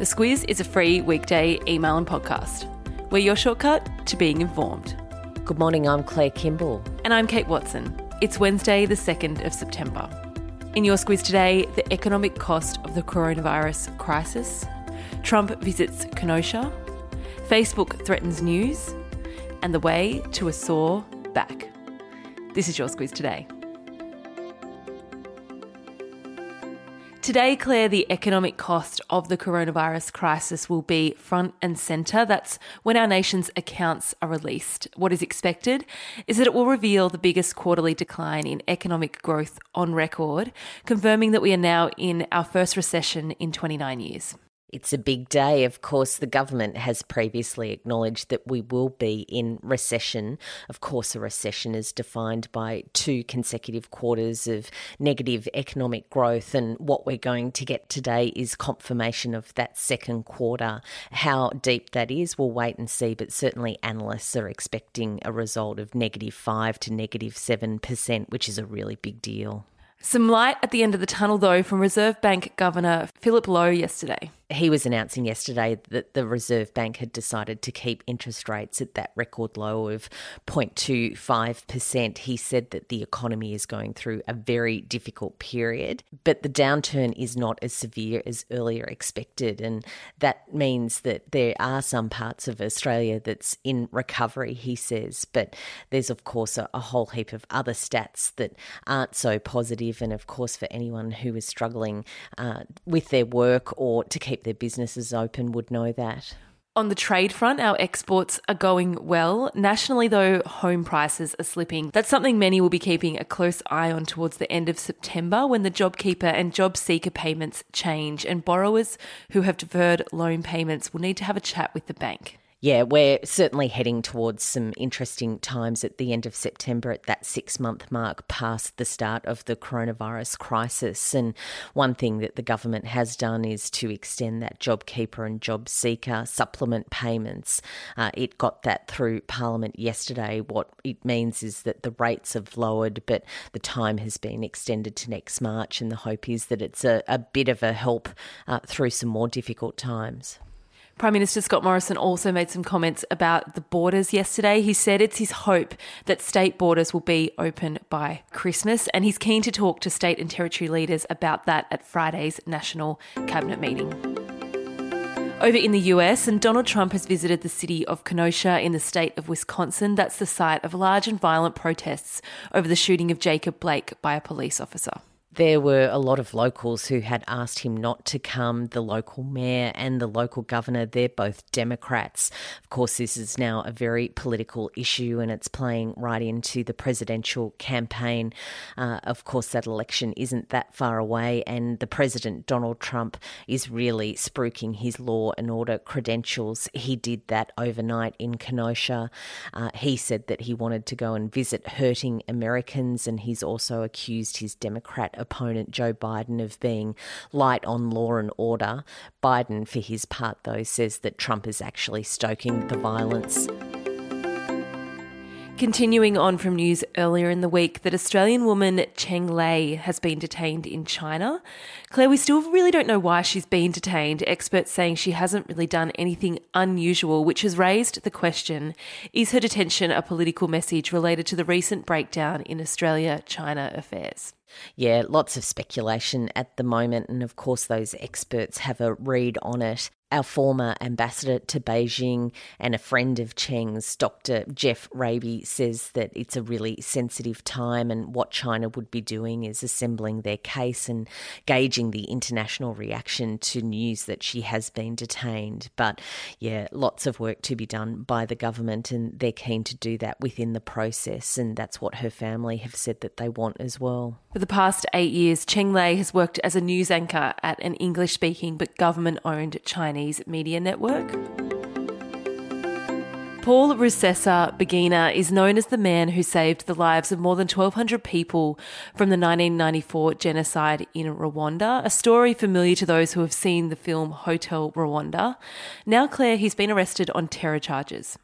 The Squiz is a free weekday email and podcast. We're your shortcut to being informed. Good morning, I'm Claire Kimball. And I'm Kate Watson. It's Wednesday, the 2nd of September. In your Squiz today, the economic cost of the coronavirus crisis, Trump visits Kenosha, Facebook threatens news, and the way to a sore back. This is your Squiz today. Today, Claire, the economic cost of the coronavirus crisis will be front and centre. That's when our nation's accounts are released. What is expected is that it will reveal the biggest quarterly decline in economic growth on record, confirming that we are now in our first recession in 29 years. It's a big day. Of course, the government has previously acknowledged that we will be in recession. Of course, a recession is defined by two consecutive quarters of negative economic growth. And what we're going to get today is confirmation of that second quarter. How deep that is, we'll wait and see. But certainly, analysts are expecting a result of negative 5 to negative 7%, which is a really big deal. Some light at the end of the tunnel, though, from Reserve Bank Governor Philip Lowe yesterday he was announcing yesterday that the Reserve Bank had decided to keep interest rates at that record low of 0.25%. He said that the economy is going through a very difficult period, but the downturn is not as severe as earlier expected. And that means that there are some parts of Australia that's in recovery, he says. But there's, of course, a, a whole heap of other stats that aren't so positive. And of course, for anyone who is struggling uh, with their work or to keep keep their businesses open would know that. On the trade front, our exports are going well. Nationally, though, home prices are slipping. That's something many will be keeping a close eye on towards the end of September when the JobKeeper and JobSeeker payments change, and borrowers who have deferred loan payments will need to have a chat with the bank. Yeah, we're certainly heading towards some interesting times at the end of September at that six month mark past the start of the coronavirus crisis. And one thing that the government has done is to extend that JobKeeper and JobSeeker supplement payments. Uh, it got that through Parliament yesterday. What it means is that the rates have lowered, but the time has been extended to next March. And the hope is that it's a, a bit of a help uh, through some more difficult times. Prime Minister Scott Morrison also made some comments about the borders yesterday. He said it's his hope that state borders will be open by Christmas, and he's keen to talk to state and territory leaders about that at Friday's National Cabinet meeting. Over in the US, and Donald Trump has visited the city of Kenosha in the state of Wisconsin. That's the site of large and violent protests over the shooting of Jacob Blake by a police officer. There were a lot of locals who had asked him not to come. The local mayor and the local governor, they're both Democrats. Of course, this is now a very political issue and it's playing right into the presidential campaign. Uh, of course, that election isn't that far away, and the president, Donald Trump, is really spruiking his law and order credentials. He did that overnight in Kenosha. Uh, he said that he wanted to go and visit hurting Americans, and he's also accused his Democrat opponent Joe Biden of being light on law and order. Biden, for his part, though, says that Trump is actually stoking the violence. Continuing on from news earlier in the week that Australian woman Cheng Lei has been detained in China. Claire, we still really don't know why she's been detained. Experts saying she hasn't really done anything unusual, which has raised the question is her detention a political message related to the recent breakdown in Australia China affairs? Yeah, lots of speculation at the moment, and of course, those experts have a read on it our former ambassador to Beijing and a friend of Cheng's, Dr. Geoff Raby, says that it's a really sensitive time and what China would be doing is assembling their case and gauging the international reaction to news that she has been detained. But yeah, lots of work to be done by the government and they're keen to do that within the process. And that's what her family have said that they want as well. The past eight years, Cheng Lei has worked as a news anchor at an English speaking but government owned Chinese media network. Paul Rusesabagina is known as the man who saved the lives of more than 1,200 people from the 1994 genocide in Rwanda, a story familiar to those who have seen the film Hotel Rwanda. Now, Claire, he's been arrested on terror charges.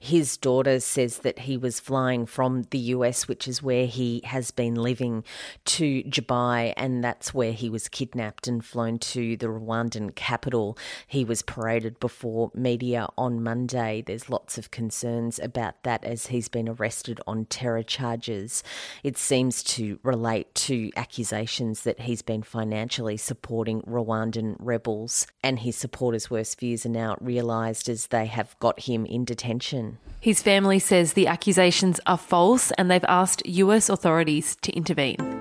His daughter says that he was flying from the US, which is where he has been living, to Dubai, and that's where he was kidnapped and flown to the Rwandan capital. He was paraded before media on Monday. There's lots of concerns about that as he's been arrested on terror charges. It seems to relate to accusations that he's been financially supporting Rwandan rebels, and his supporters' worst fears are now realised as they have got him in detention attention. His family says the accusations are false and they've asked US authorities to intervene.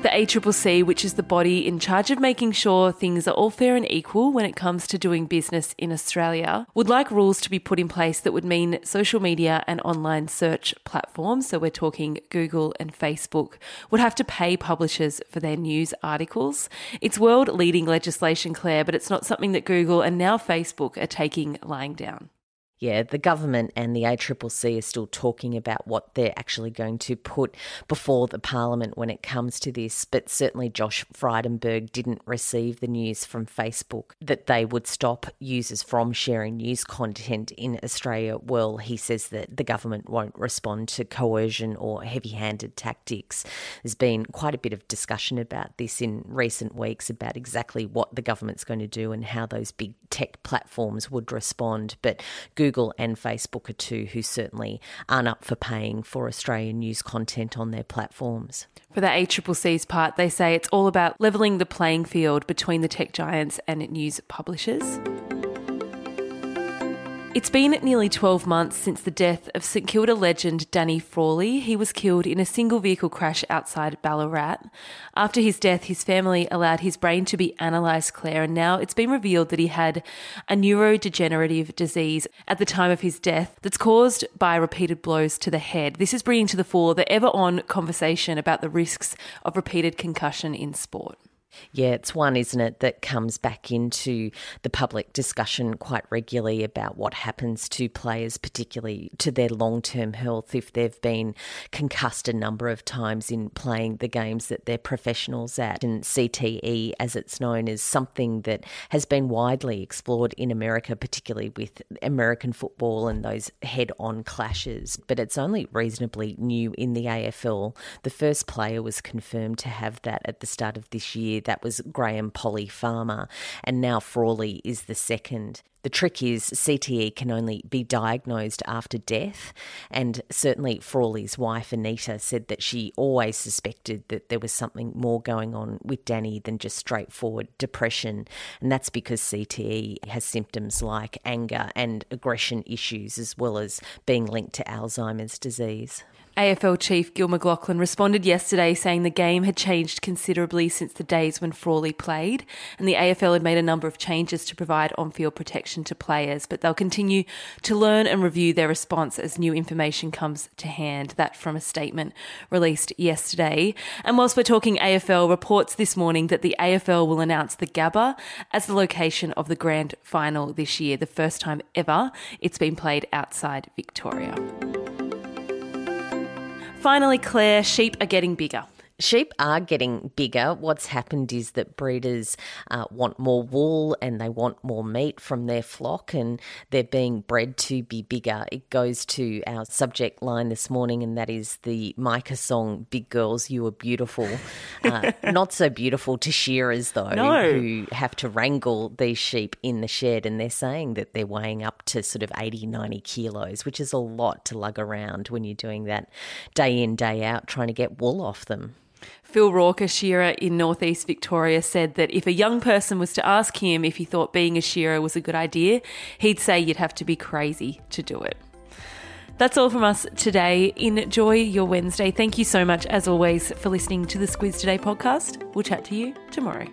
The ACCC, which is the body in charge of making sure things are all fair and equal when it comes to doing business in Australia, would like rules to be put in place that would mean social media and online search platforms, so we're talking Google and Facebook, would have to pay publishers for their news articles. It's world leading legislation, Claire, but it's not something that Google and now Facebook are taking lying down. Yeah, the government and the ACCC are still talking about what they're actually going to put before the parliament when it comes to this. But certainly, Josh Frydenberg didn't receive the news from Facebook that they would stop users from sharing news content in Australia. Well, he says that the government won't respond to coercion or heavy handed tactics. There's been quite a bit of discussion about this in recent weeks about exactly what the government's going to do and how those big tech platforms would respond. But Google Google and Facebook are two who certainly aren't up for paying for Australian news content on their platforms. For the ACCC's part, they say it's all about levelling the playing field between the tech giants and news publishers. It's been nearly 12 months since the death of St Kilda legend Danny Frawley. He was killed in a single vehicle crash outside Ballarat. After his death, his family allowed his brain to be analysed, Claire, and now it's been revealed that he had a neurodegenerative disease at the time of his death that's caused by repeated blows to the head. This is bringing to the fore the ever on conversation about the risks of repeated concussion in sport. Yeah, it's one, isn't it, that comes back into the public discussion quite regularly about what happens to players, particularly to their long term health, if they've been concussed a number of times in playing the games that they're professionals at. And CTE, as it's known, is something that has been widely explored in America, particularly with American football and those head on clashes. But it's only reasonably new in the AFL. The first player was confirmed to have that at the start of this year that was Graham Polly Farmer, and now Frawley is the second. The trick is CTE can only be diagnosed after death, and certainly Frawley's wife Anita said that she always suspected that there was something more going on with Danny than just straightforward depression, and that's because CTE has symptoms like anger and aggression issues as well as being linked to Alzheimer's disease. AFL chief Gil McLachlan responded yesterday saying the game had changed considerably since the days when Frawley played, and the AFL had made a number of changes to provide on field protection to players, but they'll continue to learn and review their response as new information comes to hand. That from a statement released yesterday. And whilst we're talking AFL, reports this morning that the AFL will announce the Gabba as the location of the grand final this year, the first time ever it's been played outside Victoria. Finally, Claire, sheep are getting bigger. Sheep are getting bigger. What's happened is that breeders uh, want more wool and they want more meat from their flock, and they're being bred to be bigger. It goes to our subject line this morning, and that is the Mika song, Big Girls, You Are Beautiful. Uh, not so beautiful to shearers, though, no. who have to wrangle these sheep in the shed, and they're saying that they're weighing up to sort of 80, 90 kilos, which is a lot to lug around when you're doing that day in, day out, trying to get wool off them. Phil Rourke, a shearer in northeast Victoria, said that if a young person was to ask him if he thought being a shearer was a good idea, he'd say you'd have to be crazy to do it. That's all from us today. Enjoy your Wednesday. Thank you so much, as always, for listening to the Squiz Today podcast. We'll chat to you tomorrow.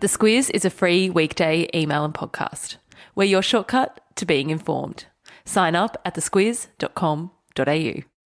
The Squiz is a free weekday email and podcast. We're your shortcut to being informed. Sign up at thesquiz.com.au.